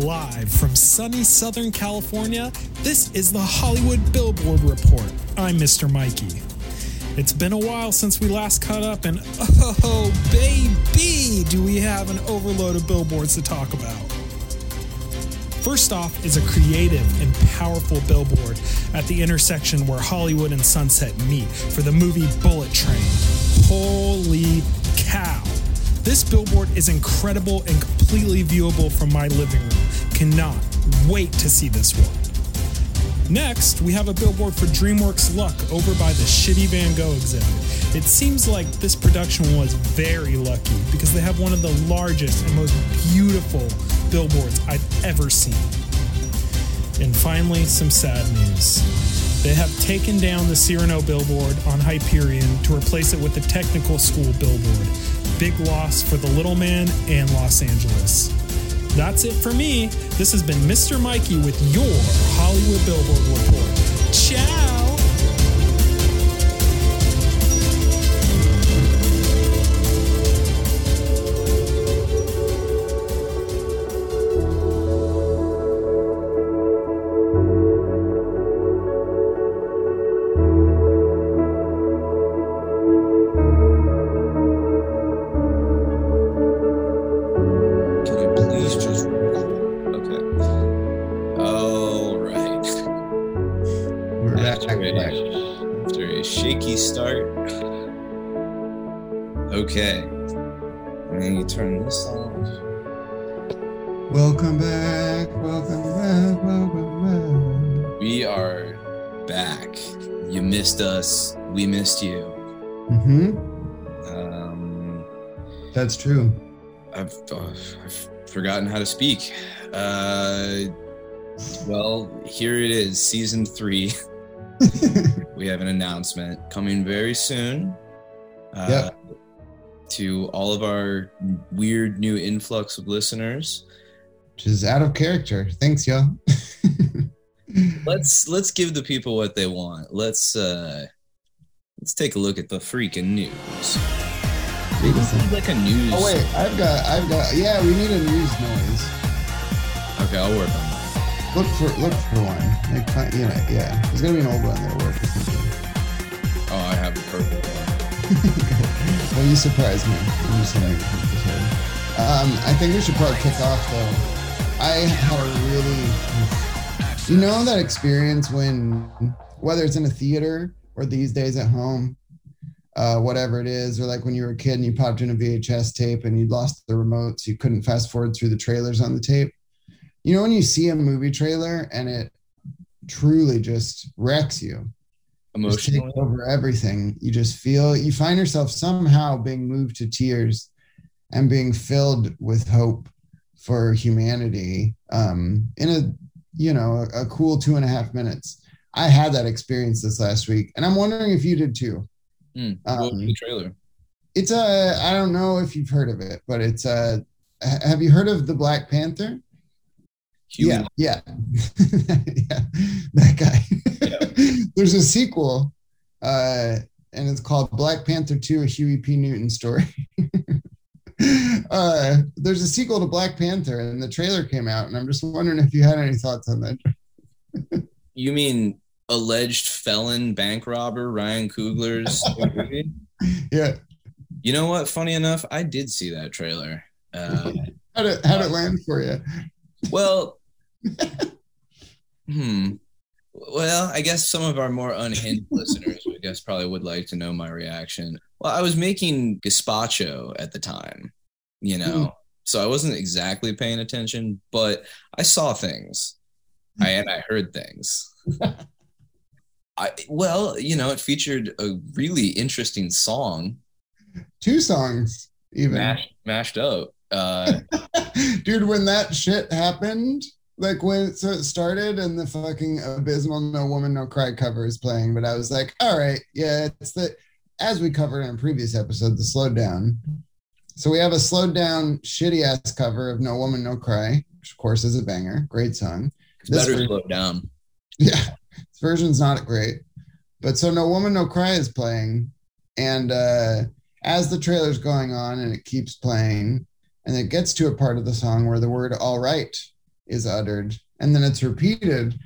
live from sunny Southern California, this is the Hollywood Billboard Report. I'm Mr. Mikey. It's been a while since we last caught up, and oh, baby, do we have an overload of billboards to talk about. First off is a creative and powerful billboard at the intersection where Hollywood and Sunset meet for the movie Bullet Train. Holy cow! This billboard is incredible and completely viewable from my living room. Cannot wait to see this one. Next, we have a billboard for DreamWorks Luck over by the shitty Van Gogh exhibit. It seems like this production was very lucky because they have one of the largest and most beautiful billboards I've ever seen. And finally, some sad news. They have taken down the Cyrano billboard on Hyperion to replace it with the Technical School billboard big loss for the little man and Los Angeles. That's it for me. This has been Mr. Mikey with your Hollywood Billboard Report. Ciao! Okay. And then you turn this off. Welcome back. Welcome back. Welcome back. We are back. You missed us. We missed you. Mm-hmm. Um, That's true. I've, uh, I've forgotten how to speak. Uh, well, here it is, season three. we have an announcement coming very soon. Uh, yep to all of our weird new influx of listeners. Which is out of character. Thanks, y'all. let's let's give the people what they want. Let's uh let's take a look at the freaking news. We need like a news. Oh wait, I've got I've got yeah, we need a news noise. Okay, I'll work on that. Look for look for one. Like you know, yeah. There's gonna be an old one that'll work or something. Oh, I have the perfect one. well, you surprised me. You said um, I think we should probably kick off though. I had a really, you know, that experience when, whether it's in a theater or these days at home, uh, whatever it is, or like when you were a kid and you popped in a VHS tape and you lost the remote, so you couldn't fast forward through the trailers on the tape. You know, when you see a movie trailer and it truly just wrecks you emotionally over everything. You just feel you find yourself somehow being moved to tears and being filled with hope for humanity um, in a you know a, a, cool two and a half minutes. I had that experience this last week, and I'm wondering if you did too. Mm, um, the trailer? It's a I don't know if you've heard of it, but it's a. Have you heard of the Black Panther? Human. Yeah, yeah, yeah, that guy. Yeah. There's a sequel, uh, and it's called Black Panther 2: A Huey P. Newton Story. uh, there's a sequel to Black Panther, and the trailer came out, and I'm just wondering if you had any thoughts on that. you mean alleged felon bank robber Ryan Coogler's movie? Yeah. You know what? Funny enough, I did see that trailer. Uh, how did how did it land for you? Well, hmm. Well, I guess some of our more unhinged listeners, I guess, probably would like to know my reaction. Well, I was making gazpacho at the time, you know, mm. so I wasn't exactly paying attention, but I saw things, I, and I heard things. I well, you know, it featured a really interesting song. Two songs, even mashed, mashed up. Uh, Dude, when that shit happened, like when so it started and the fucking abysmal no woman no cry cover is playing but i was like all right yeah it's the as we covered in a previous episode the slowed down so we have a slowed down shitty ass cover of no woman no cry which of course is a banger great song. It's this better version, slow down. Yeah this version's not great but so no woman no cry is playing and uh as the trailer's going on and it keeps playing and it gets to a part of the song where the word all right is uttered and then it's repeated.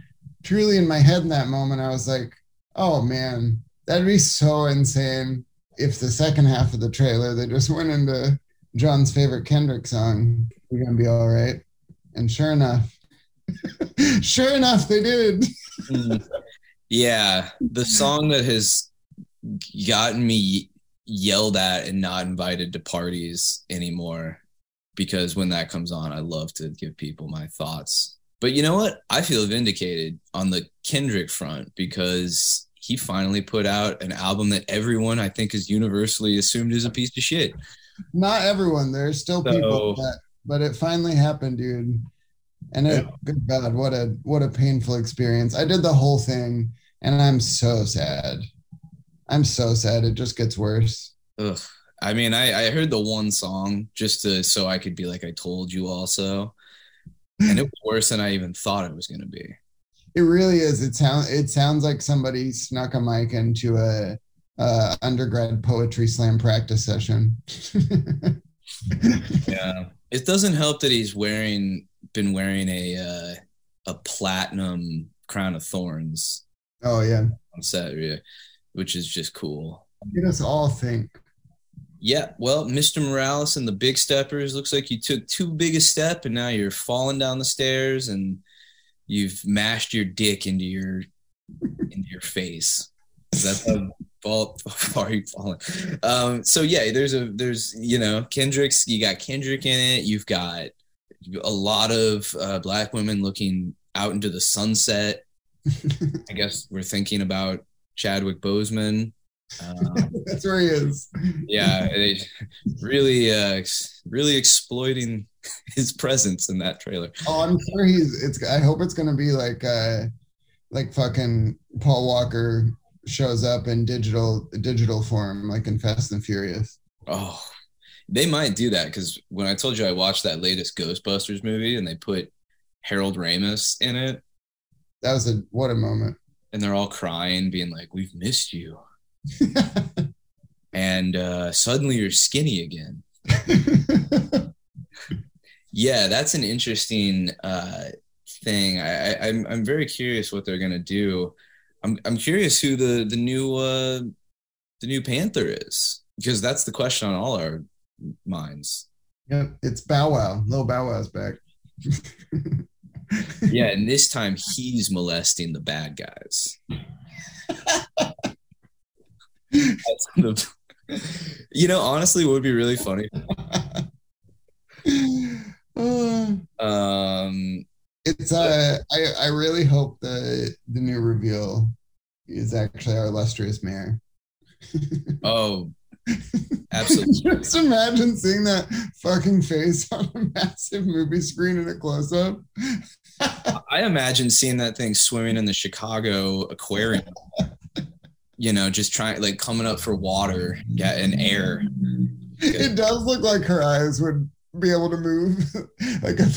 Truly, in my head in that moment, I was like, oh man, that'd be so insane if the second half of the trailer they just went into John's favorite Kendrick song, We're Gonna Be All Right. And sure enough, sure enough, they did. Mm. yeah, the song that has gotten me yelled at and not invited to parties anymore because when that comes on, I love to give people my thoughts. But you know what? I feel vindicated on the Kendrick front because he finally put out an album that everyone I think is universally assumed is a piece of shit. Not everyone. There's still so, people that, but it finally happened, dude. And it, yeah. good God, what a what a painful experience. I did the whole thing, and I'm so sad. I'm so sad. It just gets worse. Ugh. I mean, I, I heard the one song just to so I could be like, I told you also, and it was worse than I even thought it was going to be. It really is. It sounds it sounds like somebody snuck a mic into a, undergrad poetry slam practice session. yeah, it doesn't help that he's wearing been wearing a uh, a platinum crown of thorns. Oh yeah, on set, yeah, which is just cool. Let us all think. Yeah, well, Mr. Morales and the Big Steppers looks like you took too big a step, and now you're falling down the stairs, and you've mashed your dick into your into your face. That's how far you fallen. Um, so yeah, there's a there's you know Kendrick's. You got Kendrick in it. You've got a lot of uh, black women looking out into the sunset. I guess we're thinking about Chadwick Boseman. Um, That's where he is. yeah, really, uh, really exploiting his presence in that trailer. Oh, I'm sure he's. It's. I hope it's gonna be like, uh, like fucking Paul Walker shows up in digital digital form, like in Fast and Furious. Oh, they might do that because when I told you I watched that latest Ghostbusters movie and they put Harold Ramis in it, that was a what a moment. And they're all crying, being like, "We've missed you," and uh, suddenly you're skinny again. yeah, that's an interesting uh, thing. I, I, I'm I'm very curious what they're gonna do. I'm I'm curious who the the new uh, the new Panther is because that's the question on all our minds. Yeah, it's Bow Wow. Little Bow Wow's back. yeah, and this time he's molesting the bad guys. You know, honestly, would be really funny? um, it's uh, I I really hope the the new reveal is actually our illustrious mayor. oh, Absolutely. Just imagine seeing that fucking face on a massive movie screen in a close up. I imagine seeing that thing swimming in the Chicago aquarium. You know, just trying like coming up for water, yeah, and air. It does look like her eyes would be able to move like a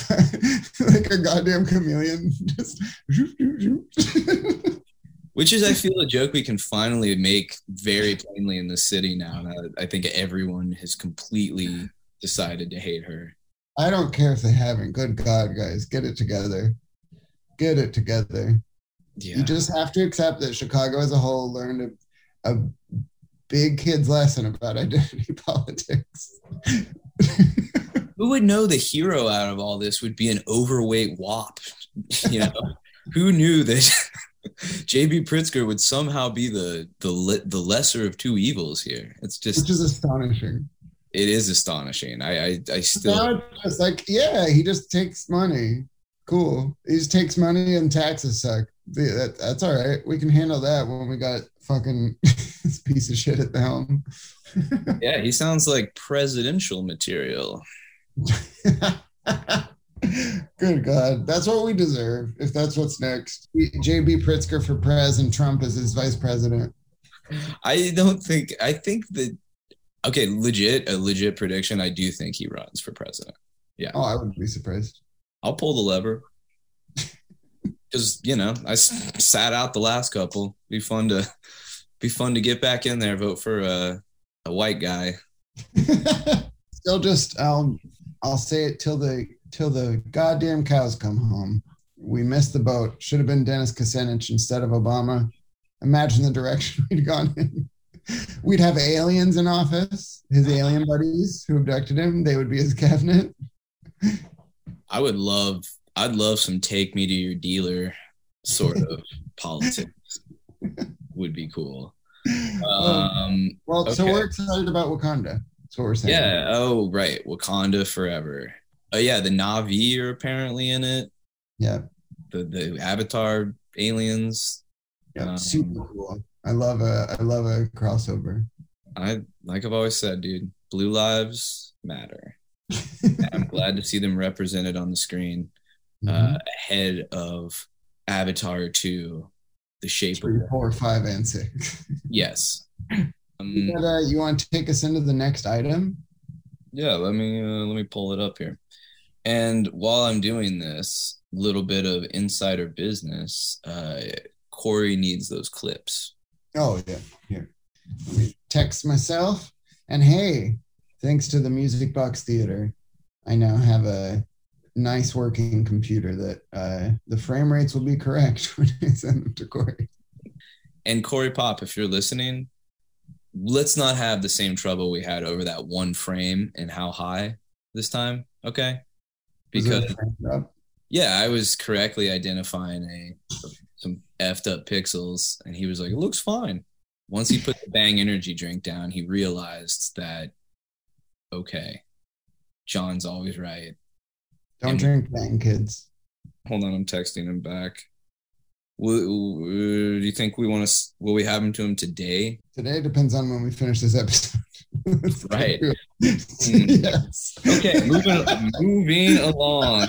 like a goddamn chameleon. Just which is I feel a joke we can finally make very plainly in the city now. I think everyone has completely decided to hate her. I don't care if they haven't. Good God, guys, get it together. Get it together. Yeah. You just have to accept that Chicago as a whole learned a, a big kid's lesson about identity politics. Who would know the hero out of all this would be an overweight wop? You know, who knew that JB Pritzker would somehow be the the the lesser of two evils here. It's just which is astonishing. It is astonishing. I I, I still just like yeah, he just takes money. Cool. He just takes money and taxes suck. That, that's all right. We can handle that when we got fucking this piece of shit at the helm. yeah, he sounds like presidential material. Good God. That's what we deserve if that's what's next. JB Pritzker for Prez and Trump as his vice president. I don't think, I think that, okay, legit, a legit prediction. I do think he runs for president. Yeah. Oh, I wouldn't be surprised. I'll pull the lever. Because, you know, I sat out the last couple. Be fun to, be fun to get back in there, vote for a, a white guy. Still just, um, I'll say it till the till the goddamn cows come home. We missed the boat. Should have been Dennis Kucinich instead of Obama. Imagine the direction we'd gone in. We'd have aliens in office, his alien buddies who abducted him. They would be his cabinet. I would love, I'd love some take me to your dealer sort of politics. Would be cool. Um, well, so we're excited about Wakanda. That's what we're saying. yeah. Oh, right. Wakanda forever. Oh, yeah. The Na'vi are apparently in it. Yeah. The the Avatar aliens. Yeah. Um, Super cool. I love a I love a crossover. I like I've always said, dude. Blue lives matter. I'm glad to see them represented on the screen Mhm. uh, ahead of Avatar 2, The Shape Three, of four, five, and six. Yes. Um, But, uh, you want to take us into the next item? yeah, let me uh, let me pull it up here. And while I'm doing this, little bit of insider business. Uh, Corey needs those clips. Oh yeah, here. Let me text myself. And hey, thanks to the Music Box Theater, I now have a nice working computer that uh, the frame rates will be correct when I send them to Corey. And Corey Pop, if you're listening, let's not have the same trouble we had over that one frame and how high this time. Okay. Because yeah, I was correctly identifying a some effed up pixels, and he was like, "It looks fine." Once he put the Bang Energy drink down, he realized that okay, John's always right. Don't and- drink bang, kids. Hold on, I'm texting him back. Will, do you think we want to? Will we have him to him today? Today depends on when we finish this episode. Right. yes. Okay, moving moving along.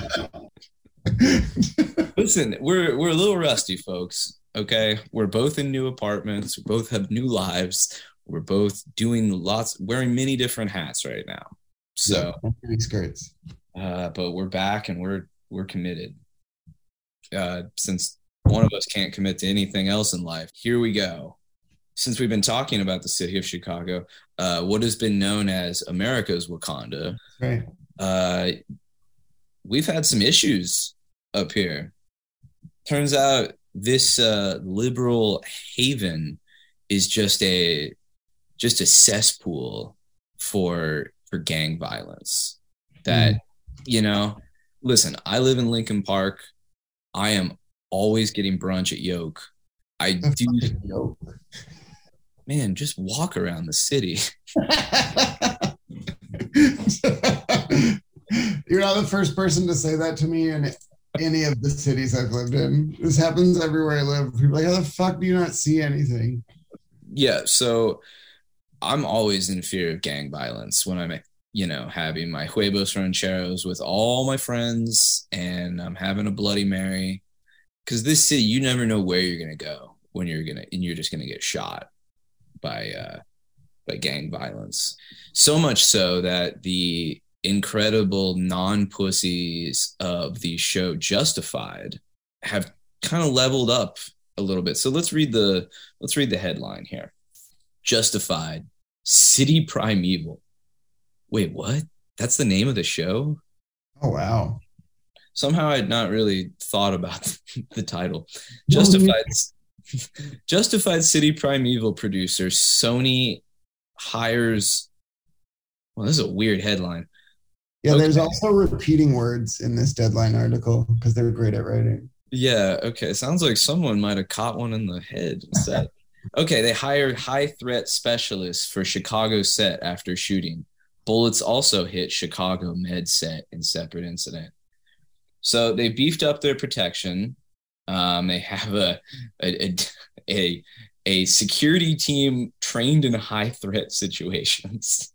Listen, we're we're a little rusty, folks. Okay, we're both in new apartments. We both have new lives. We're both doing lots, wearing many different hats right now. So, Yeah, skirts. Uh, but we're back and we're we're committed. Uh, since one of us can't commit to anything else in life, here we go. Since we've been talking about the city of Chicago, uh, what has been known as America's Wakanda, Right. uh, we've had some issues up here. Turns out this uh, liberal haven is just a just a cesspool for for gang violence. That you know, listen, I live in Lincoln Park. I am always getting brunch at Yolk. I do, Yo. man. Just walk around the city. You're not the first person to say that to me in any of the cities I've lived in. This happens everywhere I live. People are like, how the fuck do you not see anything? yeah so i'm always in fear of gang violence when i'm you know having my huevos rancheros with all my friends and i'm having a bloody mary. Because this city you never know where you're gonna go when you're gonna and you're just gonna get shot by uh by gang violence. So much so that the incredible non-pussies of the show justified have kind of leveled up a little bit. So let's read the let's read the headline here. Justified city primeval wait what that's the name of the show Oh wow. somehow i'd not really thought about the title justified justified city primeval producer sony hires well this is a weird headline Yeah, there's also repeating words in this deadline article because they're great at writing. Yeah, okay. Sounds like someone might have caught one in the head okay, they hired high threat specialists for Chicago set after shooting. Bullets also hit Chicago med set in separate incident. So they beefed up their protection. Um, they have a a, a a a security team trained in high threat situations.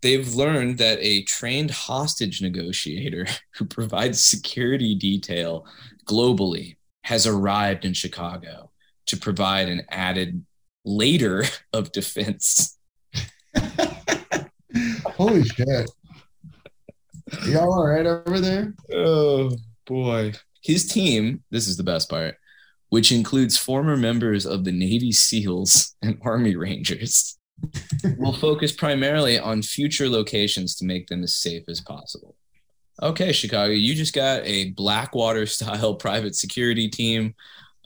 They've learned that a trained hostage negotiator who provides security detail globally has arrived in Chicago to provide an added layer of defense. Holy shit. Y'all all right over there? Oh boy. His team, this is the best part, which includes former members of the Navy SEALs and Army Rangers, will focus primarily on future locations to make them as safe as possible. Okay, Chicago, you just got a Blackwater style private security team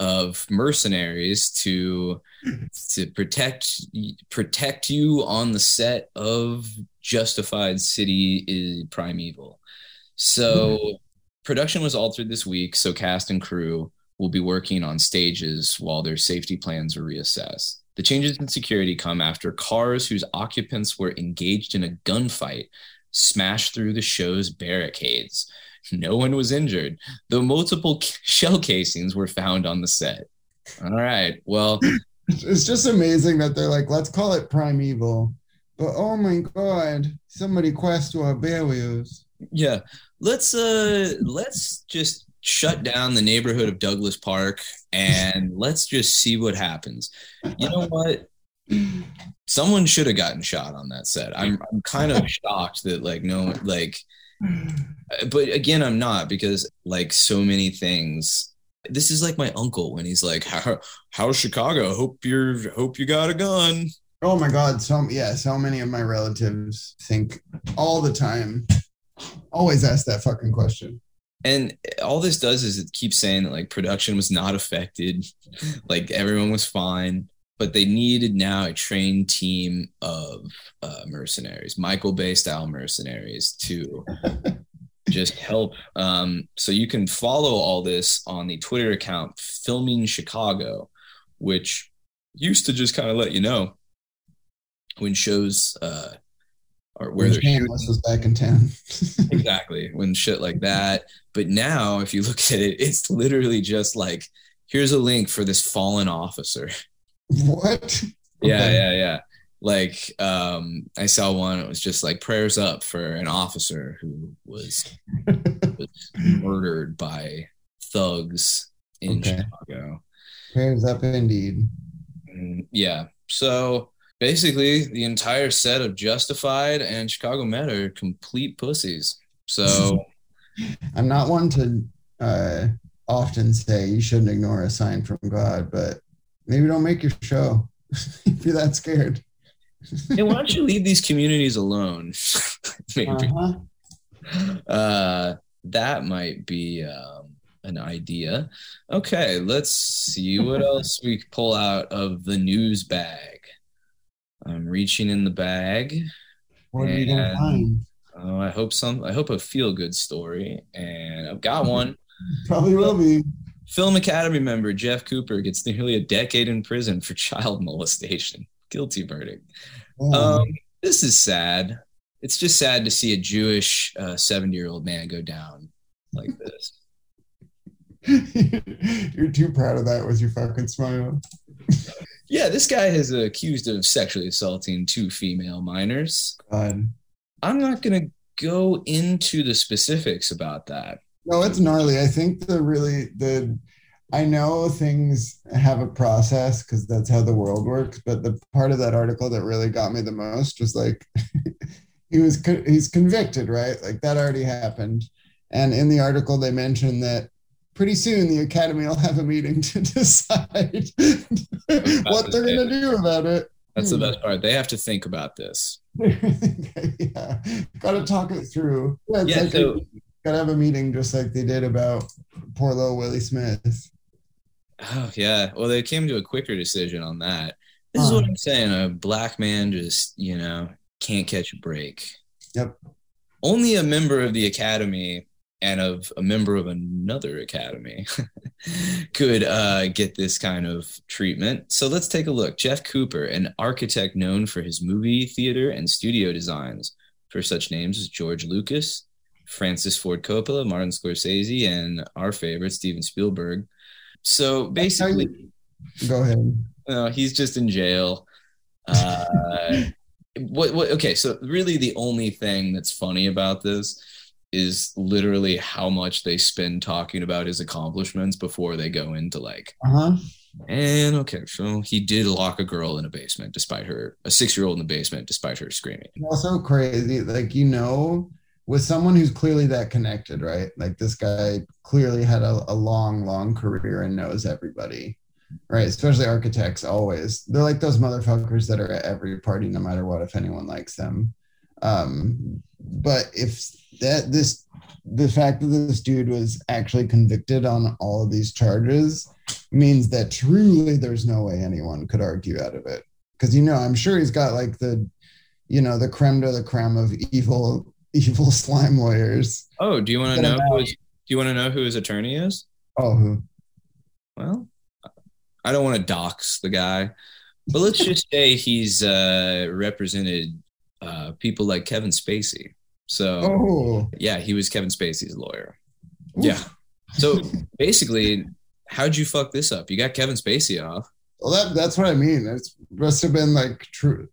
of mercenaries to hmm. to protect protect you on the set of Justified City is Primeval. So hmm. production was altered this week, so cast and crew will be working on stages while their safety plans are reassessed. The changes in security come after cars whose occupants were engaged in a gunfight smashed through the show's barricades. No one was injured, though multiple shell casings were found on the set. All right. Well, it's just amazing that they're like, let's call it primeval. But oh my god, somebody quest to our barriers. Yeah. Let's uh let's just shut down the neighborhood of Douglas Park and let's just see what happens. You know what? Someone should have gotten shot on that set. I'm I'm kind of shocked that like no like Mm. but again I'm not because like so many things this is like my uncle when he's like how how's Chicago? Hope you're hope you got a gun. Oh my god, so yeah, so many of my relatives think all the time. Always ask that fucking question and all this does is it keeps saying that like production was not affected like everyone was fine but they needed now a trained team of uh, mercenaries michael bay style mercenaries to just help um, so you can follow all this on the twitter account filming chicago which used to just kind of let you know when shows uh, or where they're shooting. was back in town. exactly. When shit like that. But now if you look at it, it's literally just like, here's a link for this fallen officer. What? Yeah, okay. yeah, yeah. Like um I saw one, it was just like prayers up for an officer who was, was murdered by thugs in okay. Chicago. Prayers up indeed. Mm, yeah. So basically the entire set of Justified and Chicago Med are complete pussies. So I'm not one to uh, often say you shouldn't ignore a sign from God, but maybe don't make your show if you're that scared. hey, why don't you leave these communities alone? maybe. Uh-huh. Uh, that might be um, an idea. Okay, let's see what else we pull out of the news bag. I'm reaching in the bag. What are you gonna find? Oh, I hope some. I hope a feel good story, and I've got one. Probably will be. Film Academy member Jeff Cooper gets nearly a decade in prison for child molestation. Guilty verdict. Oh. Um, this is sad. It's just sad to see a Jewish uh, man go down like this. You're too proud of that with your fucking smile. Yeah, this guy is accused of sexually assaulting two female minors. God. I'm not going to go into the specifics about that. No, it's gnarly. I think the really the I know things have a process because that's how the world works. But the part of that article that really got me the most was like he was he's convicted, right? Like that already happened. And in the article, they mentioned that pretty soon the academy will have a meeting to decide what they're going to do about it. That's the hmm. best part. They have to think about this. yeah, got to talk it through. Yeah, yeah like so, got to have a meeting just like they did about poor little Willie Smith. Oh yeah. Well, they came to a quicker decision on that. This is what I'm saying. A black man just, you know, can't catch a break. Yep. Only a member of the academy and of a member of another academy could uh, get this kind of treatment. So let's take a look. Jeff Cooper, an architect known for his movie, theater, and studio designs for such names as George Lucas, Francis Ford Coppola, Martin Scorsese, and our favorite, Steven Spielberg. So basically, go ahead. Uh, he's just in jail. Uh, what, what, okay, so really the only thing that's funny about this is literally how much they spend talking about his accomplishments before they go into like uh-huh. and okay so he did lock a girl in a basement despite her a six year old in the basement despite her screaming also crazy like you know with someone who's clearly that connected right? Like this guy clearly had a, a long long career and knows everybody right? Especially architects always. They're like those motherfuckers that are at every party no matter what if anyone likes them. Um, but if that this the fact that this dude was actually convicted on all of these charges means that truly there's no way anyone could argue out of it. Because you know, I'm sure he's got like the, you know, the creme de la creme of evil, evil slime lawyers. Oh, do you want to know? Who his, do you want to know who his attorney is? Oh, who? Well, I don't want to dox the guy, but let's just say he's uh, represented uh, people like Kevin Spacey. So, Oh, yeah, he was Kevin Spacey's lawyer. Oof. Yeah. So basically, how'd you fuck this up? You got Kevin Spacey off. Well, that that's what I mean. It must have been like true.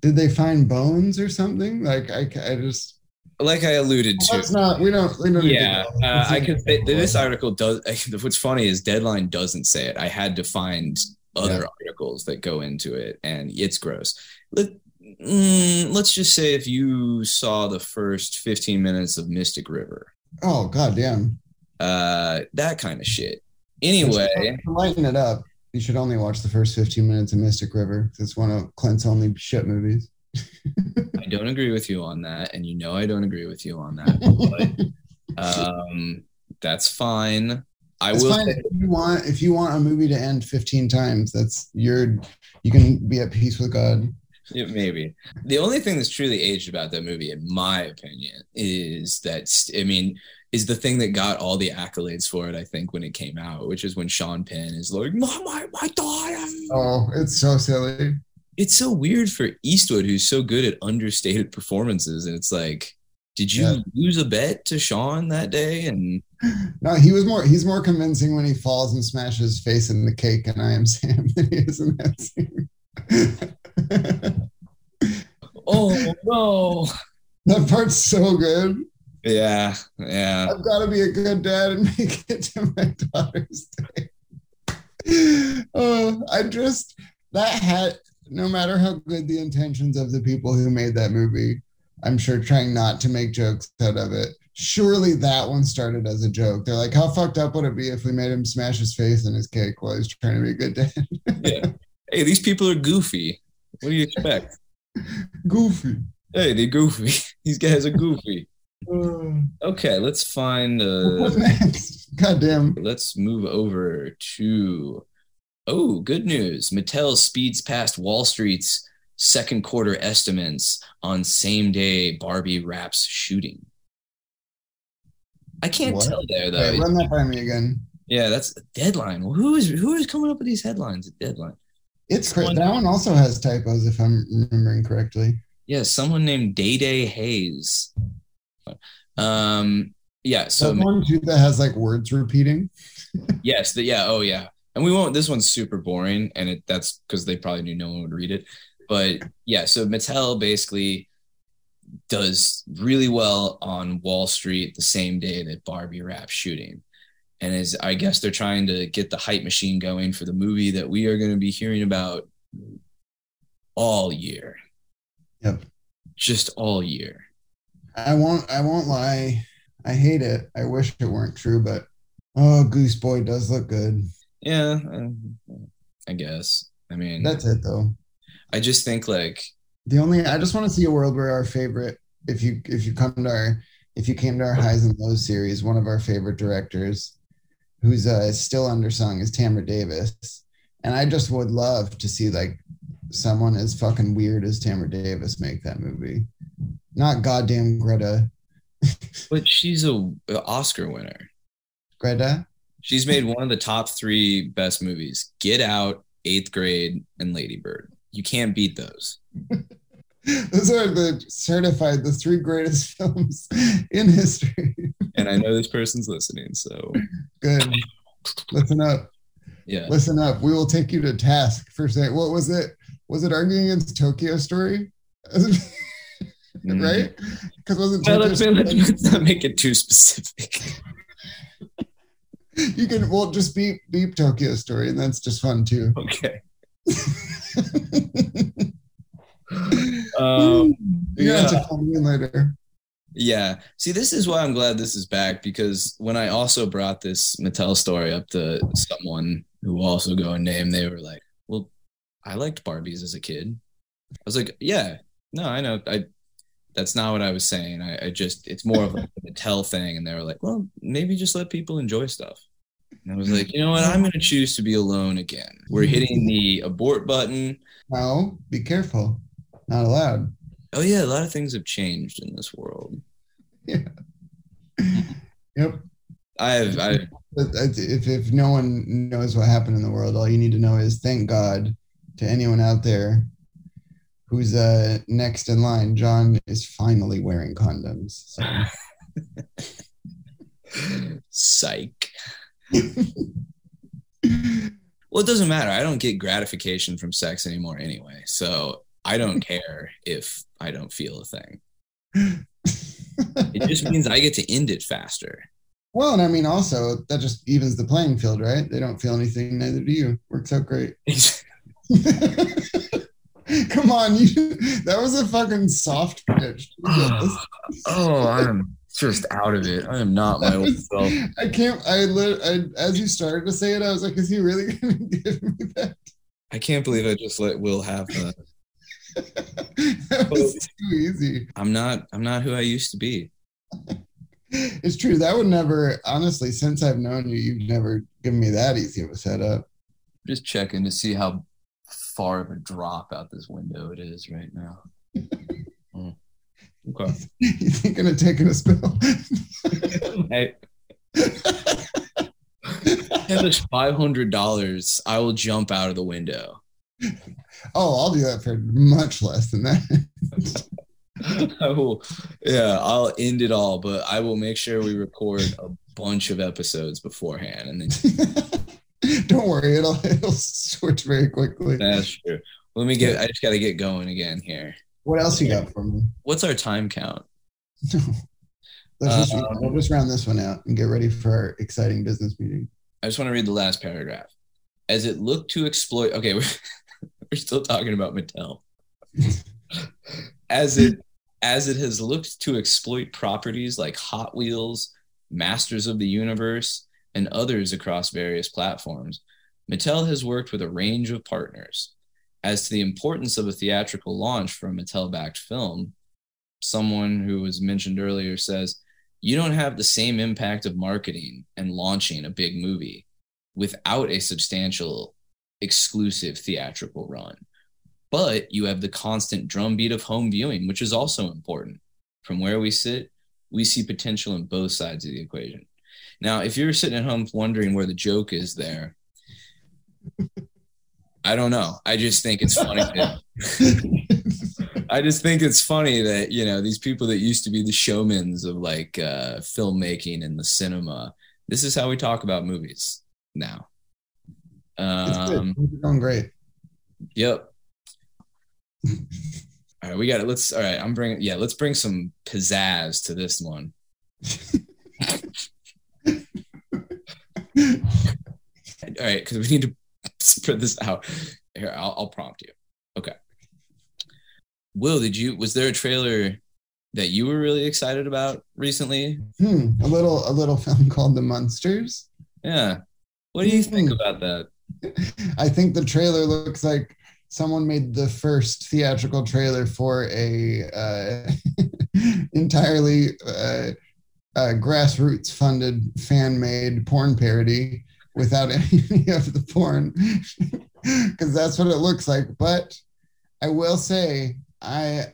Did they find bones or something? Like I, I just Like I alluded to. that's not. We don't. We don't. yeah, uh, I could this article does. What's funny is Deadline doesn't say it. I had to find other Yeah. articles that go into it, and it's gross. Let, mm, let's just say if you saw the first 15 minutes of Mystic River, Oh god damn. uh, that kind of shit. Anyway, To lighten it up, you should only watch the first 15 minutes of Mystic River. It's one of Clint's only shit movies. I don't agree with you on that, and you know I don't agree with you on that. But um, that's fine. I It's will. fine if you want if you want a movie to end 15 times. That's your you can be at peace with God. Yeah, maybe. The only thing that's truly aged about that movie, in my opinion, is that I mean, is the thing that got all the accolades for it. I think when it came out, which is when Sean Penn is like, "My my my daughter." Oh, it's so silly. It's so weird for Eastwood, who's so good at understated performances, and it's like, did you Yeah. lose a bet to Sean that day? And No, he was more he's more convincing when he falls and smashes his face in the cake and I am Sam than he is in that scene. oh no, that part's so good. yeah, yeah. I've got to be a good dad and make it to my daughter's day. oh, I just that had no matter how good the intentions of the people who made that movie, I'm sure trying not to make jokes out of it. Surely that one started as a joke. They're like, how fucked up would it be if we made him smash his face in his cake while he's trying to be a good dad? yeah. Hey, these people are goofy. What do you expect? Goofy. Hey, they're goofy. These guys are goofy. Okay, let's find. Uh, what next? Goddamn. let's move over to. Oh, good news! Mattel speeds past Wall Street's second quarter estimates on same day Barbie wraps shooting. I can't What? tell there though. Wait, run that by me again. yeah, that's a deadline. Well, who is who is coming up with these headlines at deadline? It's cra- that one also has typos, if I'm remembering correctly. Yeah, someone named Day Day Hayes. Um, yeah. So So one too that has like words repeating. Yes, the, yeah, oh yeah. And we won't this one's super boring and it that's because they probably knew no one would read it. But yeah, so Mattel basically does really well on Wall Street the same day that Barbie wraps shooting. And is I guess they're trying to get the hype machine going for the movie that we are going to be hearing about all year. Yep. Just all year. I won't. I won't lie. I hate it. I wish it weren't true, but oh, Goose Boy does look good. Yeah, uh, I guess. I mean, That's it though. I just think like The only I just want to see a world where our favorite, if you if you come to our if you came to our highs and lows series, one of our favorite directors, who's uh, still undersung, is Tamra Davis, and I just would love to see like someone as fucking weird as Tamra Davis make that movie, not goddamn Greta. But she's a, a Oscar winner. Greta. She's made one of the top three best movies: Get Out, Eighth Grade, and Lady Bird. You can't beat those. Those are the certified the three greatest films in history. And I know this person's listening, so Good. Listen up. yeah. Listen up. We will take you to task for saying what was it? Was it arguing against Tokyo Story? Mm. right? Because wasn't Well, Tokyo let's, Story- let's not make it too specific. You can well just beep beep Tokyo Story, and that's just fun too. Okay. Um, you yeah. to call me later. Yeah. See, this is why I'm glad this is back because when I also brought this Mattel story up to someone who also go and name, they were like, "Well, I liked Barbies as a kid." I was like, "Yeah, no, I know. I That's not what I was saying. I, I just it's more of like a Mattel thing, and they were like, well, maybe just let people enjoy stuff. And I was like, you know what? I'm going to choose to be alone again. We're hitting the abort button. No, be careful. Not allowed. Oh yeah, a lot of things have changed in this world. Yeah. Yep. I've, I've If, if no one knows what happened in the world, all you need to know is thank God to anyone out there who's uh, next in line. John is finally wearing condoms. So. psych. Well, it doesn't matter. I don't get gratification from sex anymore anyway. So I don't care if I don't feel a thing. It just means I get to end it faster. well, and I mean, also, that just evens the playing field, right? They don't feel anything, neither do you. Works out great. Come on, you, that was a fucking soft pitch. oh, I'm just out of it. I am not my old self. I can't. I, lit, I as you started to say it, I was like, "Is he really going to give me that?" I can't believe I just let Will have that. that was too easy. I'm not I'm not who I used to be. It's true. That would never, honestly, since I've known you, you've never given me that easy of a setup. Just checking to see how far of a drop out this window it is right now. Okay. You thinking of taking a spill? Hey. Give us five hundred dollars. I will jump out of the window. oh, I'll do that for much less than that. I will, yeah, I'll end it all, but I will make sure we record a bunch of episodes beforehand, and then Don't worry, it'll it'll switch very quickly. that's true. Let me get. I just got to get going again here. What else you got for me? What's our time count? Let's just, Um, we'll just round this one out and get ready for our exciting business meeting. I just want to read the last paragraph. As it looked to exploit, okay, we're, we're still talking about Mattel. As it as it has looked to exploit properties like Hot Wheels, Masters of the Universe, and others across various platforms, Mattel has worked with a range of partners. As to the importance of a theatrical launch for a Mattel-backed film, someone who was mentioned earlier says, you don't have the same impact of marketing and launching a big movie without a substantial exclusive theatrical run. But you have the constant drumbeat of home viewing, which is also important. From where we sit, we see potential in both sides of the equation. Now, if you're sitting at home wondering where the joke is there, I don't know. I just think it's funny. that- I just think it's funny that you know these people that used to be the showmans of like uh, filmmaking and the cinema. This is how we talk about movies now. It's good. Um, You're doing great. yep. All right, we got it. Let's. All right, I'm bringing. Yeah, let's bring some pizzazz to this one. All right, because we need to spread this out. Here, I'll, I'll prompt you. Okay. Will, did you? Was there a trailer that you were really excited about recently? Hmm, a little a little film called The Munsters. Yeah. What do you think Hmm. about that? I think the trailer looks like someone made the first theatrical trailer for a uh, entirely uh, uh, grassroots funded fan made porn parody without any of the porn because that's what it looks like. But I will say I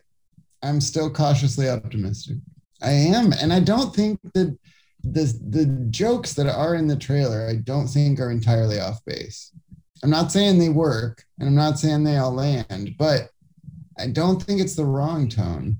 I'm still cautiously optimistic. I am, and I don't think that the the jokes that are in the trailer I don't think are entirely off base. I'm not saying they work, and I'm not saying they all land, but I don't think it's the wrong tone.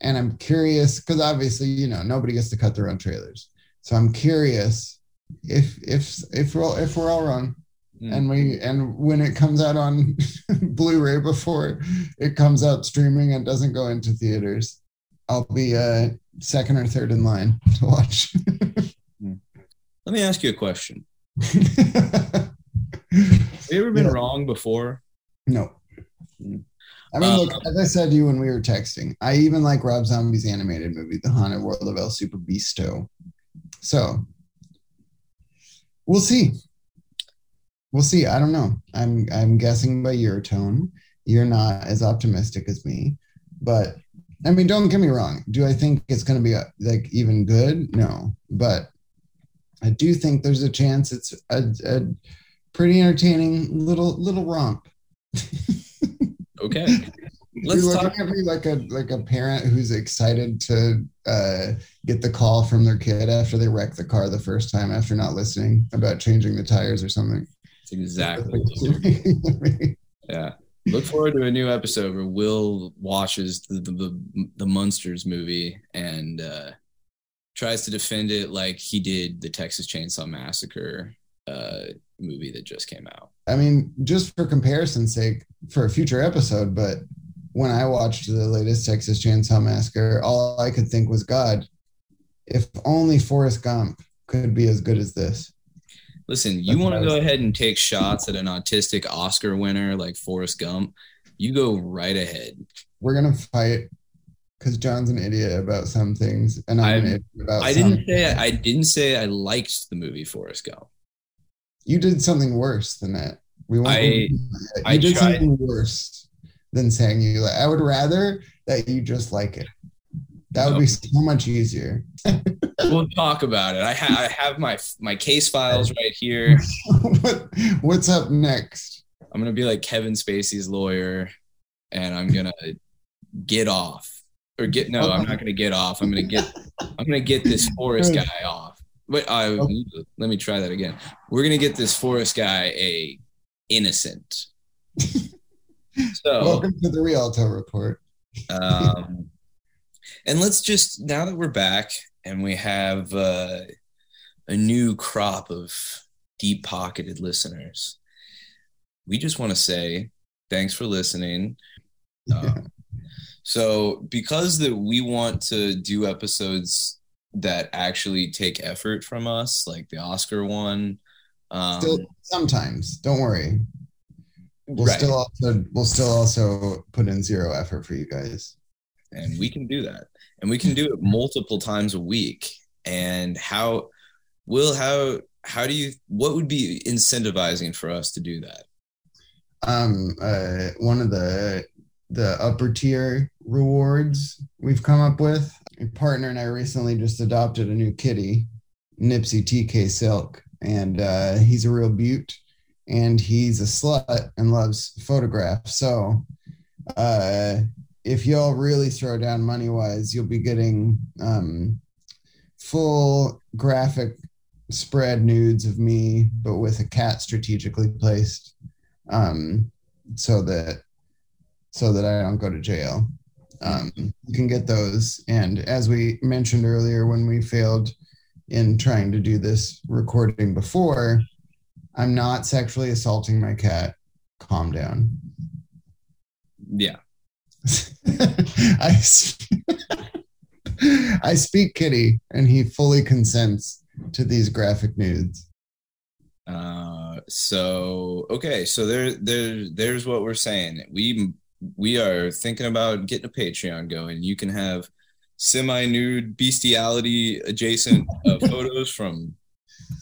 And I'm curious because obviously, you know, nobody gets to cut their own trailers. So I'm curious if if if we're all, if we're all wrong, Hmm. and we and when it comes out on Blu-ray before it comes out streaming and doesn't go into theaters, I'll be uh, second or third in line to watch. Let me ask you a question. Have you ever been Yeah. wrong before? no. Hmm. I mean, look, as I said to you when we were texting, I even like Rob Zombie's animated movie, The Haunted World of El Superbeasto. So we'll see. We'll see. I don't know. I'm I'm guessing by your tone, you're not as optimistic as me, but I mean, don't get me wrong. Do I think it's going to be uh, like even good? No, but I do think there's a chance it's a, a pretty entertaining little little romp. Okay. You're Let's looking talk. at me like a like a parent who's excited to uh, get the call from their kid after they wreck the car the first time after not listening about changing the tires or something. Exactly. Yeah. Look forward to a new episode where Will watches the the, the, the Munsters movie and uh, tries to defend it like he did the Texas Chainsaw Massacre uh, movie that just came out. I mean, just for comparison's sake, for a future episode, but when I watched the latest Texas Chainsaw Massacre, all I could think was, God, if only Forrest Gump could be as good as this. Listen, you want to go ahead and take shots at an autistic Oscar winner like Forrest Gump? You go right ahead. We're gonna fight because John's an idiot about some things, and I'm, an I'm- idiot about I didn't say I didn't say I liked the movie Forrest Gump. You did something worse than that. We won't. I- I did tried- something worse than saying you like. I would rather that you just like it. That would be so much easier. We'll talk about it. I, ha- I have my my case files right here. what, what's up next? I'm gonna be like Kevin Spacey's lawyer, and I'm gonna get off or get no. I'm not gonna get off. I'm gonna get I'm gonna get this forest guy off. Wait, I, oh. let me try that again. We're gonna get this forest guy a innocent. So Welcome to the Rialto Report. um, and let's just now that we're back and we have uh, a new crop of deep pocketed listeners we just want to say thanks for listening um, so because that we want to do episodes that actually take effort from us like the oscar one um, Still, sometimes, don't worry. We'll right. still also we'll still also put in zero effort for you guys. and we can do that and we can do it multiple times a week and how will how how do you what would be incentivizing for us to do that Um, uh, one of the the upper tier rewards we've come up with. My partner and I recently just adopted a new kitty, Nipsey TK Silk, and uh, he's a real beaut, and he's a slut and loves photographs. So, uh, if y'all really throw down money wise, you'll be getting um, full graphic spread nudes of me, but with a cat strategically placed, um, so that so that I don't go to jail. Um, you can get those, and as we mentioned earlier, when we failed in trying to do this recording before, I'm not sexually assaulting my cat. Calm down. yeah I, I speak kitty, and he fully consents to these graphic nudes. uh so okay so there there there's what we're saying we we are thinking about getting a patreon going you can have semi-nude bestiality adjacent uh, photos from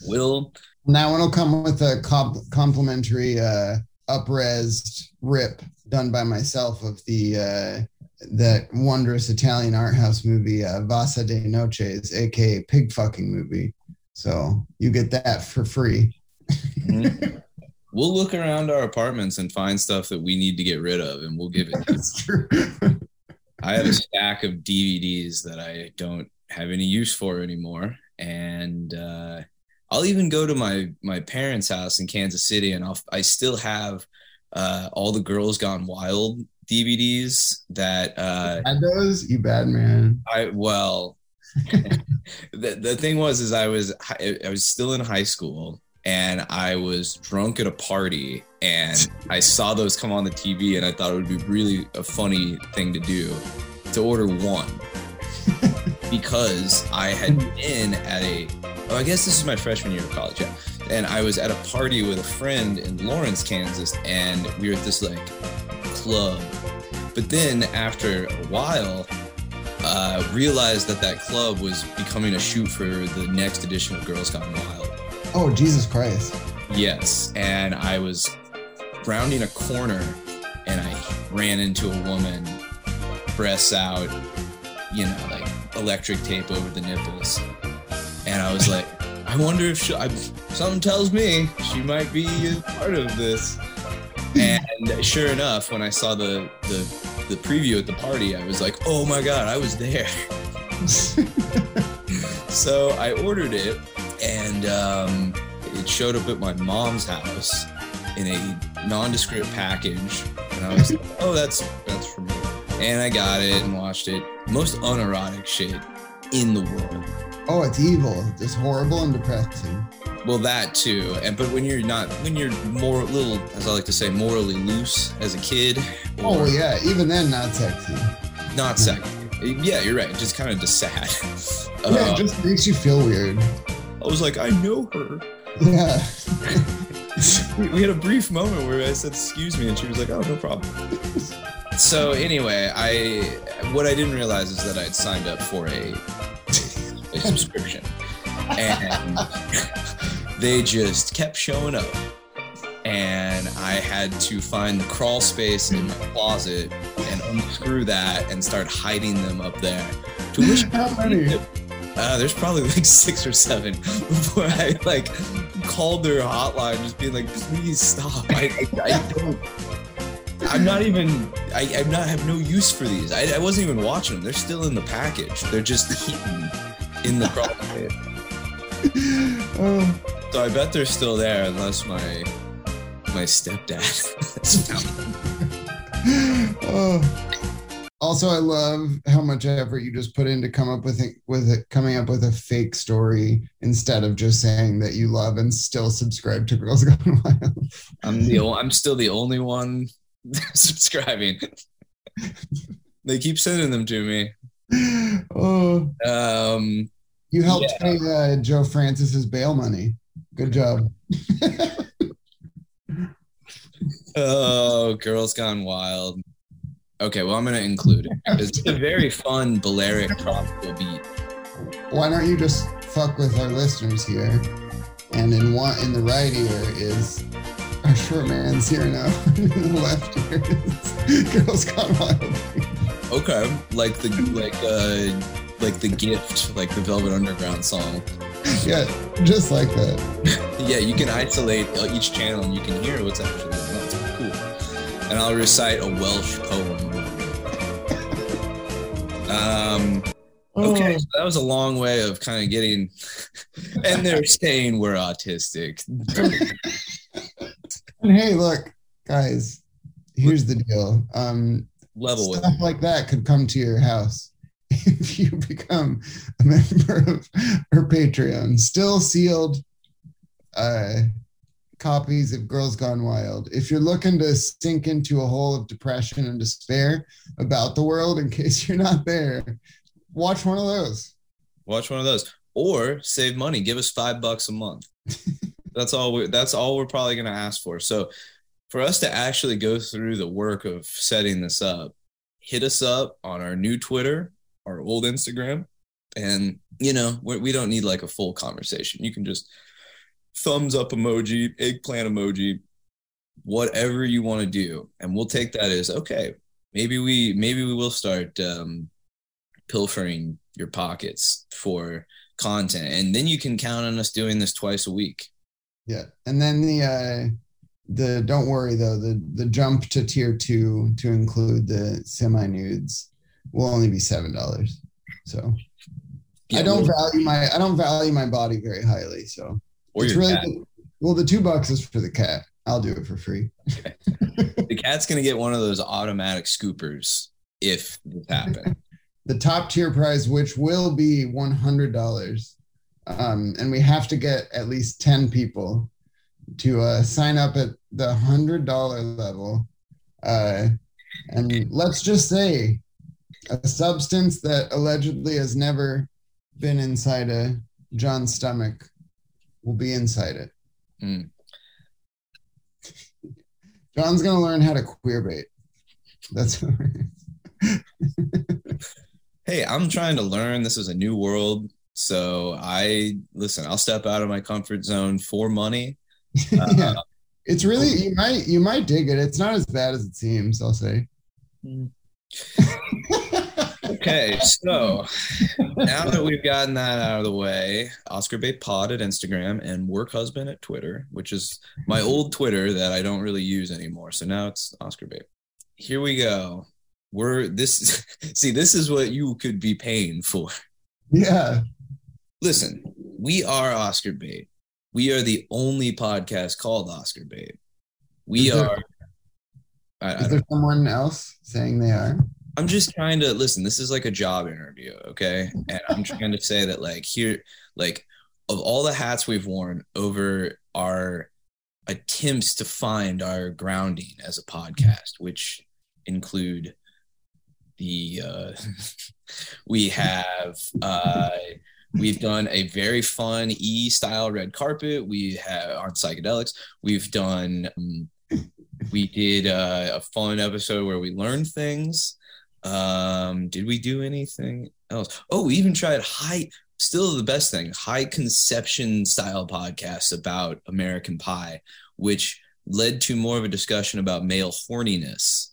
will that one will come with a comp- complimentary uh, upresed rip done by myself of the uh, that wondrous Italian art house movie uh, Vasa de Noches, aka Pig Fucking Movie. So you get that for free. Mhm. we'll look around our apartments and find stuff that we need to get rid of and we'll give it. That's true. I have a stack of DVDs that I don't have any use for anymore, and uh, I'll even go to my my parents' house in Kansas City, and I'll I still have uh, all the Girls Gone Wild DVDs that uh, Had those, you bad man. I well, the the thing was is I was I I was still in high school and I was drunk at a party and I saw those come on the TV and I thought it would be really a funny thing to do to order one because I had been at a oh I guess this is my freshman year of college yeah and I was at a party with a friend in Lawrence Kansas and we were at this like club but then after a while uh, realized that that club was becoming a shoot for the next edition of Girls Gone Wild. Oh Jesus Christ! Yes, and I was rounding a corner and I ran into a woman breasts out, you know, like electric tape over the nipples. And I was like, I wonder if she, I, something tells me she might be a part of this. And sure enough, when I saw the, the the preview at the party, I was like, oh my god, I was there. so I ordered it, and um, it showed up at my mom's house in a nondescript package, and I was like, oh, that's that's for me. And I got it and watched it. Most unerotic shit in the world. Oh, it's evil. Just horrible and depressing. Well, that too. And but when you're not, when you're more little, as I like to say, morally loose as a kid. Oh yeah, even then, not sexy. Not sexy. Yeah, you're right. Just kind of just sad. Yeah, uh, it just makes you feel weird. I was like, I know her. Yeah. we, we had a brief moment where I said, "Excuse me," and she was like, "Oh, no problem." So anyway, I what I didn't realize is that I'd signed up for a, a subscription, and they just kept showing up. And I had to find the crawl space in my closet and unscrew that and start hiding them up there. To which how many? Uh, there's probably like six or seven before I like called their hotline, just being like, "Please stop! I, I, I don't. I'm not even. I, I'm not have no use for these. I, I wasn't even watching them. They're still in the package. They're just hidden in the space. oh. So I bet they're still there unless my my stepdad oh. Also, I love how much effort you just put in to come up with it, with it, coming up with a fake story instead of just saying that you love and still subscribe to Girls Gone Wild. I'm the I'm still the only one subscribing. they keep sending them to me. Oh, um, you helped yeah. pay uh, Joe Francis's bail money. Good job. oh, Girls Gone Wild. Okay, well, I'm going to include it. It's a very fun Balearic tropical beat. Why don't you just fuck with our listeners here? And in one in the right ear is our short man's here now. left ear is Girls Gone Wild. Okay, like the like uh like the gift, like the Velvet Underground song. Yeah, just like that. yeah, you can isolate uh, each channel and you can hear what's actually going on. It's cool. And I'll recite a Welsh poem. Um, okay, oh. so that was a long way of kind of getting, and they're saying we're autistic. And hey, look, guys, here's the deal. Um, Level stuff like that could come to your house if you become a member of her Patreon. Still sealed uh, copies of Girls Gone Wild. If you're looking to sink into a hole of depression and despair about the world, in case you're not there, watch one of those. Watch one of those, or save money. Give us five bucks a month. that's all. We, that's all we're probably going to ask for. So, for us to actually go through the work of setting this up, hit us up on our new Twitter our old Instagram. And, you know, we don't need like a full conversation. You can just thumbs up emoji, eggplant emoji, whatever you want to do. And we'll take that as okay, maybe we maybe we will start um, pilfering your pockets for content. And then you can count on us doing this twice a week. Yeah. And then the uh the don't worry though, the the jump to tier two to include the semi nudes will only be seven dollars. So yeah, I don't value my I don't value my body very highly. So or it's really the, well the two bucks is for the cat. I'll do it for free. Okay. the cat's gonna get one of those automatic scoopers if this happens. the top tier prize, which will be one hundred dollars, um, and we have to get at least ten people to uh, sign up at the hundred dollar level. Uh, and let's just say a substance that allegedly has never been inside a John's stomach will be inside it. Mm. John's gonna learn how to queer bait. That's hey, I'm trying to learn. This is a new world. So I listen, I'll step out of my comfort zone for money. yeah. It's really you might you might dig it. It's not as bad as it seems, I'll say. Mm. Okay, so now that we've gotten that out of the way, Oscar Bait Pod at Instagram and Work Husband at Twitter, which is my old Twitter that I don't really use anymore. So now it's Oscar Bait. Here we go. We're this. See, this is what you could be paying for. yeah. Listen, we are Oscar Bait. We are the only podcast called Oscar Bait. We Is there- are. I, I Is there someone else saying they are? I'm just trying to listen. This is like a job interview, okay? And I'm trying to say that, like, here, like, of all the hats we've worn over our attempts to find our grounding as a podcast, which include the, uh, we have, uh, we've done a very fun E style red carpet. We have on psychedelics. We've done, um, we did uh, a fun episode where we learned things. Um, did we do anything else? Oh, we even tried high, still the best thing, high conception style podcasts about American Pie, which led to more of a discussion about male horniness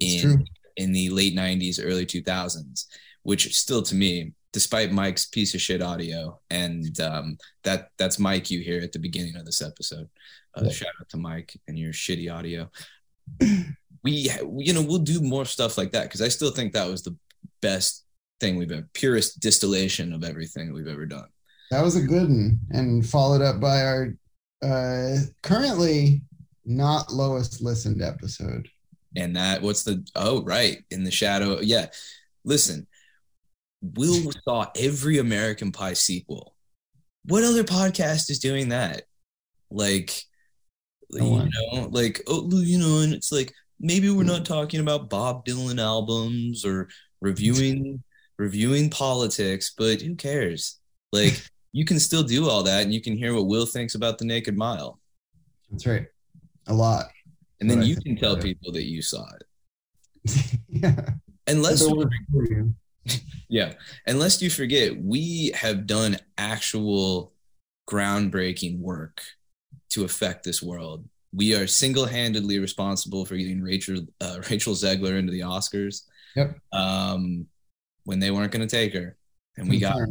in in the late 90s, early 2000s, which still to me, despite Mike's piece of shit audio, and um, that that's Mike you hear at the beginning of this episode. Uh, Yeah. Shout out to Mike and your shitty audio we you know we'll do more stuff like that because i still think that was the best thing we've ever purest distillation of everything we've ever done That was a good one, and followed up by our uh, currently not lowest listened episode. and that what's the oh right in the shadow yeah listen will saw every american pie sequel what other podcast is doing that like No you know like oh you know and it's like maybe we're not talking about bob dylan albums or reviewing reviewing politics but who cares like you can still do all that and you can hear what will thinks about the naked mile That's right. A lot. and then you can tell people that you saw it yeah. unless There was for you. Yeah. Unless you forget, we have done actual groundbreaking work to affect this world. We are single-handedly responsible for getting Rachel uh, Rachel Zegler into the Oscars. Yep. Um, when they weren't going to take her, and we got her.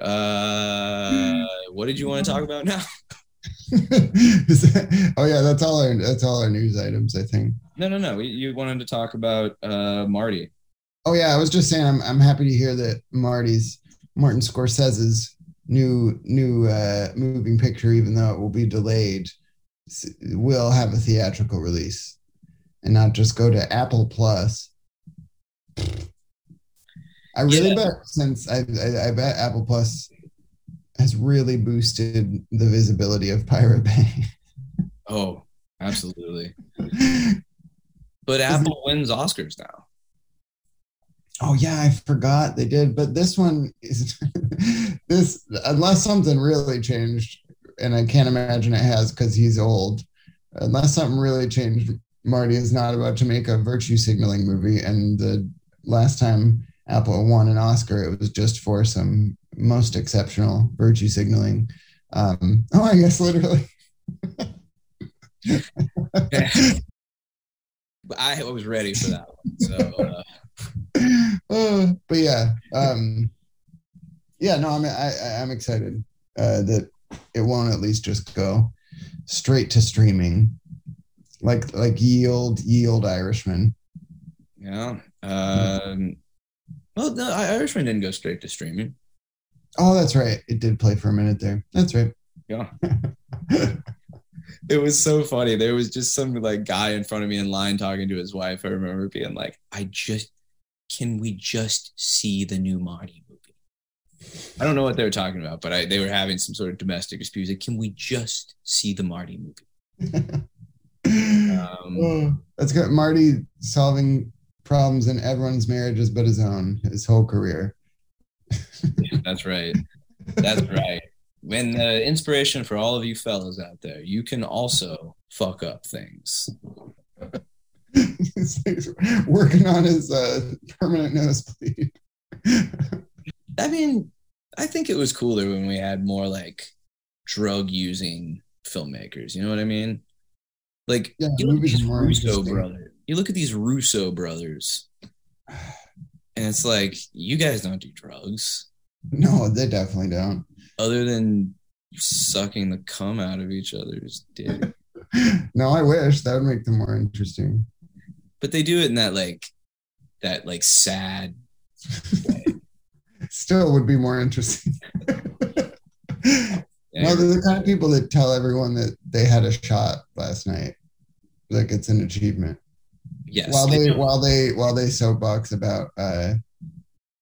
Uh, what did you want to talk about now? That- oh yeah, that's all our that's all our news items, I think. No, no, no. You wanted to talk about uh, Marty. Oh yeah, I was just saying I'm I'm happy to hear that Marty's Martin Scorsese's new new uh, moving picture, even though it will be delayed, will have a theatrical release and not just go to Apple Plus. I really Yeah. bet since I, I I bet Apple Plus has really boosted the visibility of Pirate Bay. Oh, absolutely. But Apple wins Oscars now. Oh yeah, I forgot they did. But this one is this unless something really changed, and I can't imagine it has because he's old. Unless something really changed, Marty is not about to make a virtue signaling movie. And the last time Apple won an Oscar, it was just for some most exceptional virtue signaling. Um, oh, I guess literally. But I was ready for that one. So uh, Uh, but yeah, um, yeah, no, I'm I, I- I'm excited uh, that it won't at least just go straight to streaming, like like yield yield Irishman. yeah. Um, well, the Irishman didn't go straight to streaming. Oh, that's right, it did play for a minute there. That's right. Yeah. It was so funny. There was just some like guy in front of me in line talking to his wife. I remember being like, I just can we just see the new Marty movie? I don't know what they were talking about, but I, they were having some sort of domestic dispute. Like, can we just see the Marty movie? Um, oh, that's good. Marty solving problems in everyone's marriages but his own his whole career. That's right. That's right. When the inspiration for all of you fellas out there, you can also fuck up things. Working on his uh, permanent nosebleed. I mean, I think it was cooler when we had more like drug using filmmakers. You know what I mean? Like Yeah, you know, movies these Russo brothers. you look at these Russo brothers, and it's like you guys don't do drugs No, they definitely don't. other than sucking the cum out of each other's dick. No, I wish that would make them more interesting. but they do it in that like that like sad way. Still would be more interesting. No, they're the kind of people that tell everyone that they had a shot last night. Like it's an achievement. Yes while they they while they while they soapbox about uh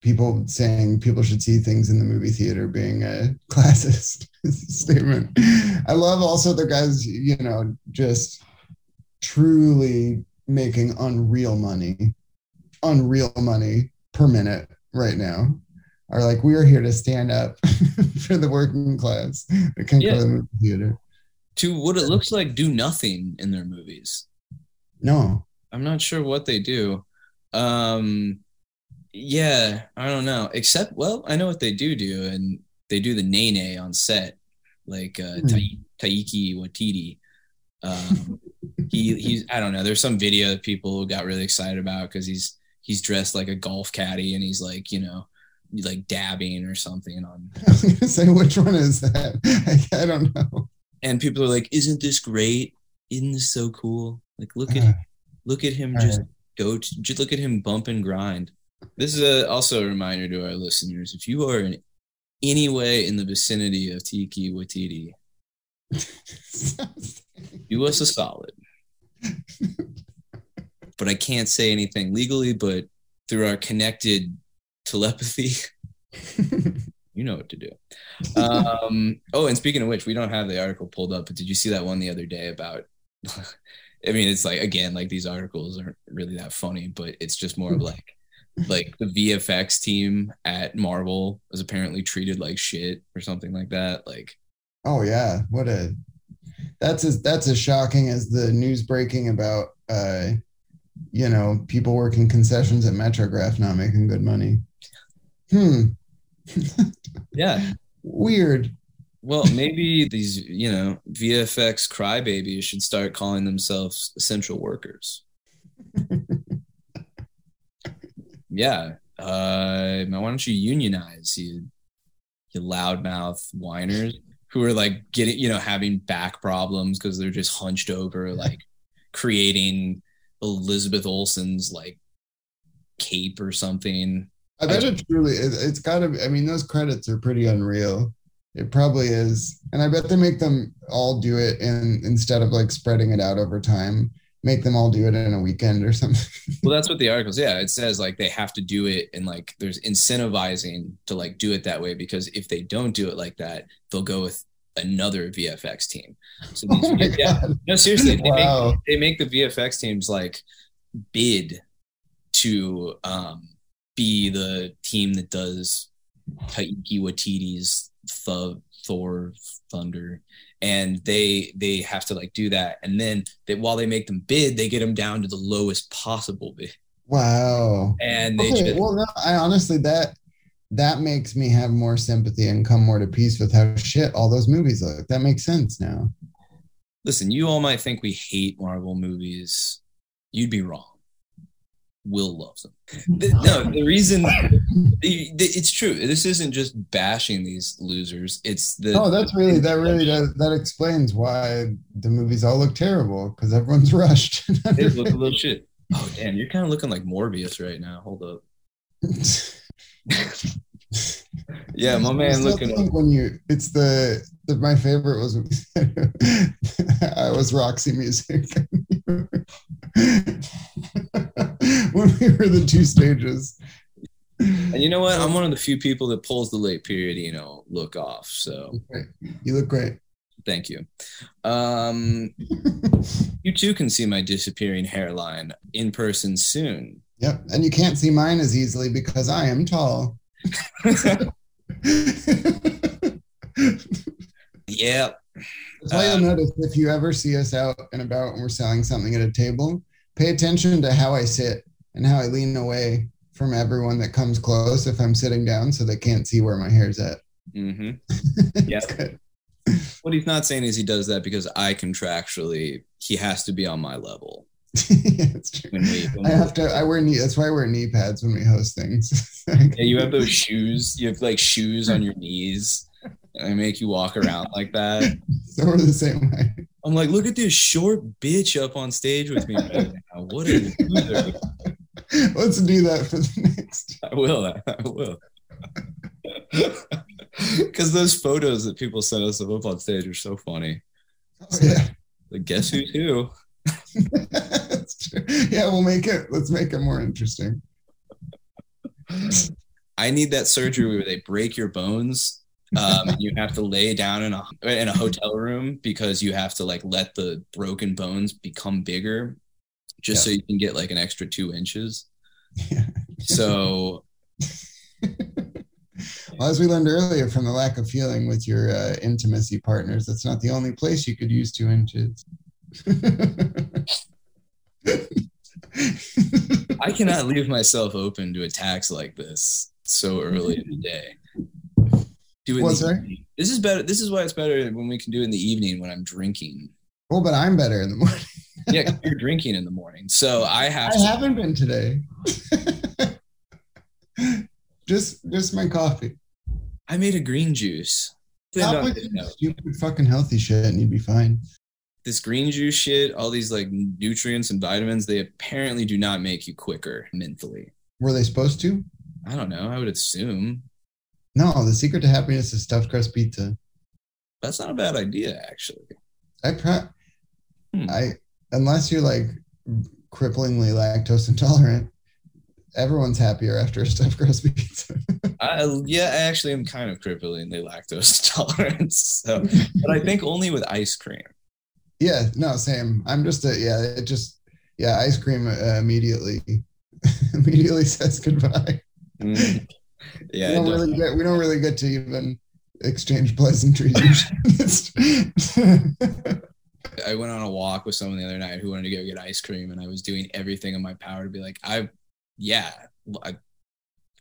people saying people should see things in the movie theater being a classist statement. I love also the guys, you know, just truly making unreal money, unreal money per minute right now. Are like we are here to stand up for the working class that can Yeah. go to the movie theater. to what it looks like do nothing in their movies No, i'm not sure what they do um yeah i don't know except well i know what they do do and they do the nene on set like uh Hmm. Tai- Taika Waititi um he he's i don't know there's some video that people got really excited about because he's he's dressed like a golf caddy and he's like you know like dabbing or something on I was gonna say which one is that? I, I don't know. and people are like isn't this great isn't this so cool like look at Uh, look at him just go to, just look at him bump and grind. This is a, also a reminder to our listeners if you are in any way in the vicinity of Taika Waititi do us a solid. But i can't say anything legally but through our connected telepathy you know what to do. Um oh and speaking of which we don't have the article pulled up but did you see that one the other day about i mean it's like again like these articles aren't really that funny but it's just more of like like the vfx team at marvel was apparently treated like shit or something like that like Oh yeah, what a that's as that's as shocking as the news breaking about uh you know people working concessions at Metrograph not making good money. Hmm, yeah weird. Well maybe these you know vfx crybabies should start calling themselves essential workers yeah uh why don't you unionize you you loudmouth whiners who are like getting you know having back problems because they're just hunched over like creating elizabeth olsen's like cape or something I bet it truly it, it's got to. I mean, those credits are pretty unreal. It probably is, and I bet they make them all do it in instead of like spreading it out over time. Make them all do it in a weekend or something. well that's what the articles yeah it says like they have to do it and like there's incentivizing to like do it that way because if they don't do it like that they'll go with another vfx team so these, Oh yeah God. no seriously they, Wow. make, they make the vfx teams like bid to um be the team that does Taika Waititi's Th- thor thunder and they they have to like do that and then they, while they make them bid they get them down to the lowest possible bid Wow. and they Okay, just, well, no, I honestly that that makes me have more sympathy and come more to peace with how shit all those movies look. That makes sense now. listen you all might think we hate marvel movies you'd be wrong will loves them. The- no the reason the- the- it's true. This isn't just bashing these losers. It's the Oh, that's really that really does that explains why the movies all look terrible because everyone's rushed. they look a little shit. Oh damn you're kind of looking like morbius right now. Hold up. Yeah my man looking think when you it's the, the my favorite was I was Roxy music when we were the two stages. and you know what i'm one of the few people that pulls the late period you know look off so You look great. Thank you. Um, you too can see my disappearing hairline in person soon. Yep, and you can't see mine as easily because I am tall. That's why you'll notice if you ever see us out and about and we're selling something at a table, pay attention to how I sit and how I lean away from everyone that comes close if I'm sitting down so they can't see where my hair's at. Mm-hmm. It's Yep. What he's not saying is he does that because I contractually he has to be on my level. yeah, it's true. When we, when I have to. I wear knee. That's why I wear knee pads when we host things. Yeah, you have those shoes. You have like shoes on your knees. And they make you walk around like that. so we're the same way. I'm like, look at this short bitch up on stage with me right now. What a loser. Let's do that for the next. I will. I will. Because those photos that people sent us of up on stage are so funny. Oh, yeah. Like, guess who's who? That's true. Yeah, we'll make it. Let's make it more interesting. I need that surgery where they break your bones. Um, and you have to lay down in a in a hotel room because you have to like let the broken bones become bigger, just so you can get like an extra two inches. Yeah. So Well, as we learned earlier from the lack of feeling with your uh, intimacy partners, that's not the only place you could use two inches. I cannot leave myself open to attacks like this so early in the day. Do it. in the that? evening. This is better. This is why it's better when we can do it in the evening when I'm drinking. well, but I'm better in the morning. yeah, you're drinking in the morning, so I have I to. haven't been today. just, just my coffee. I made a green juice. Stop with this your note, stupid fucking healthy shit, and you'd be fine. This green juice shit, all these like nutrients and vitamins, they apparently do not make you quicker mentally. Were they supposed to? I don't know. I would assume No, the secret to happiness is stuffed crust pizza. that's not a bad idea, actually. I pro- Hmm. I unless you're like cripplingly lactose intolerant, everyone's happier after a stuffed crust pizza. I, yeah, I actually am kind of cripplingly lactose intolerant, so, but I think only with ice cream. yeah, no, same. I'm just a yeah. It just yeah. Ice cream uh, immediately immediately says goodbye. Mm. Yeah, we don't really get we don't really get to even exchange pleasantries. I went on a walk with someone the other night who wanted to go get ice cream, and I was doing everything in my power to be like, I, yeah, I,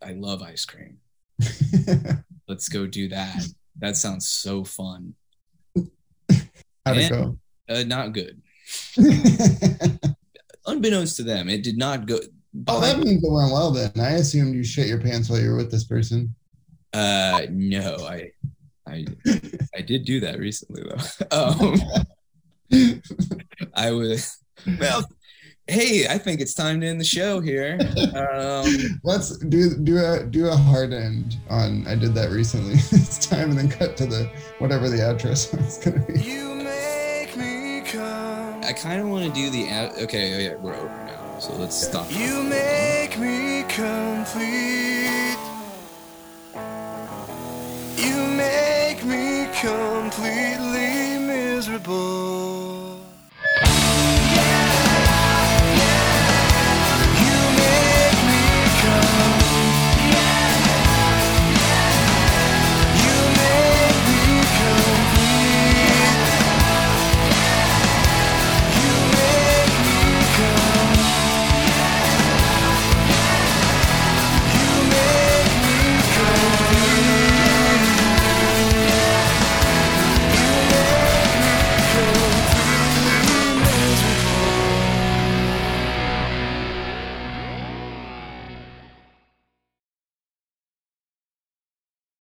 I love ice cream. Let's go do that. That sounds so fun. How'd it go? Uh, not good. Unbeknownst to them, it did not go. Oh, that means it went well then. I assumed you shit your pants while you were with this person. Uh, no, I, I, I did do that recently though. Um, I was well. Hey, I think it's time to end the show here. Um, Let's do do a do a hard end on. I did that recently. it's time, and then cut to the whatever the outro song's gonna be. You make me come. I kind of want to do the out- okay. Oh yeah, we're over now, so let's stop. You make me complete. You make me completely miserable.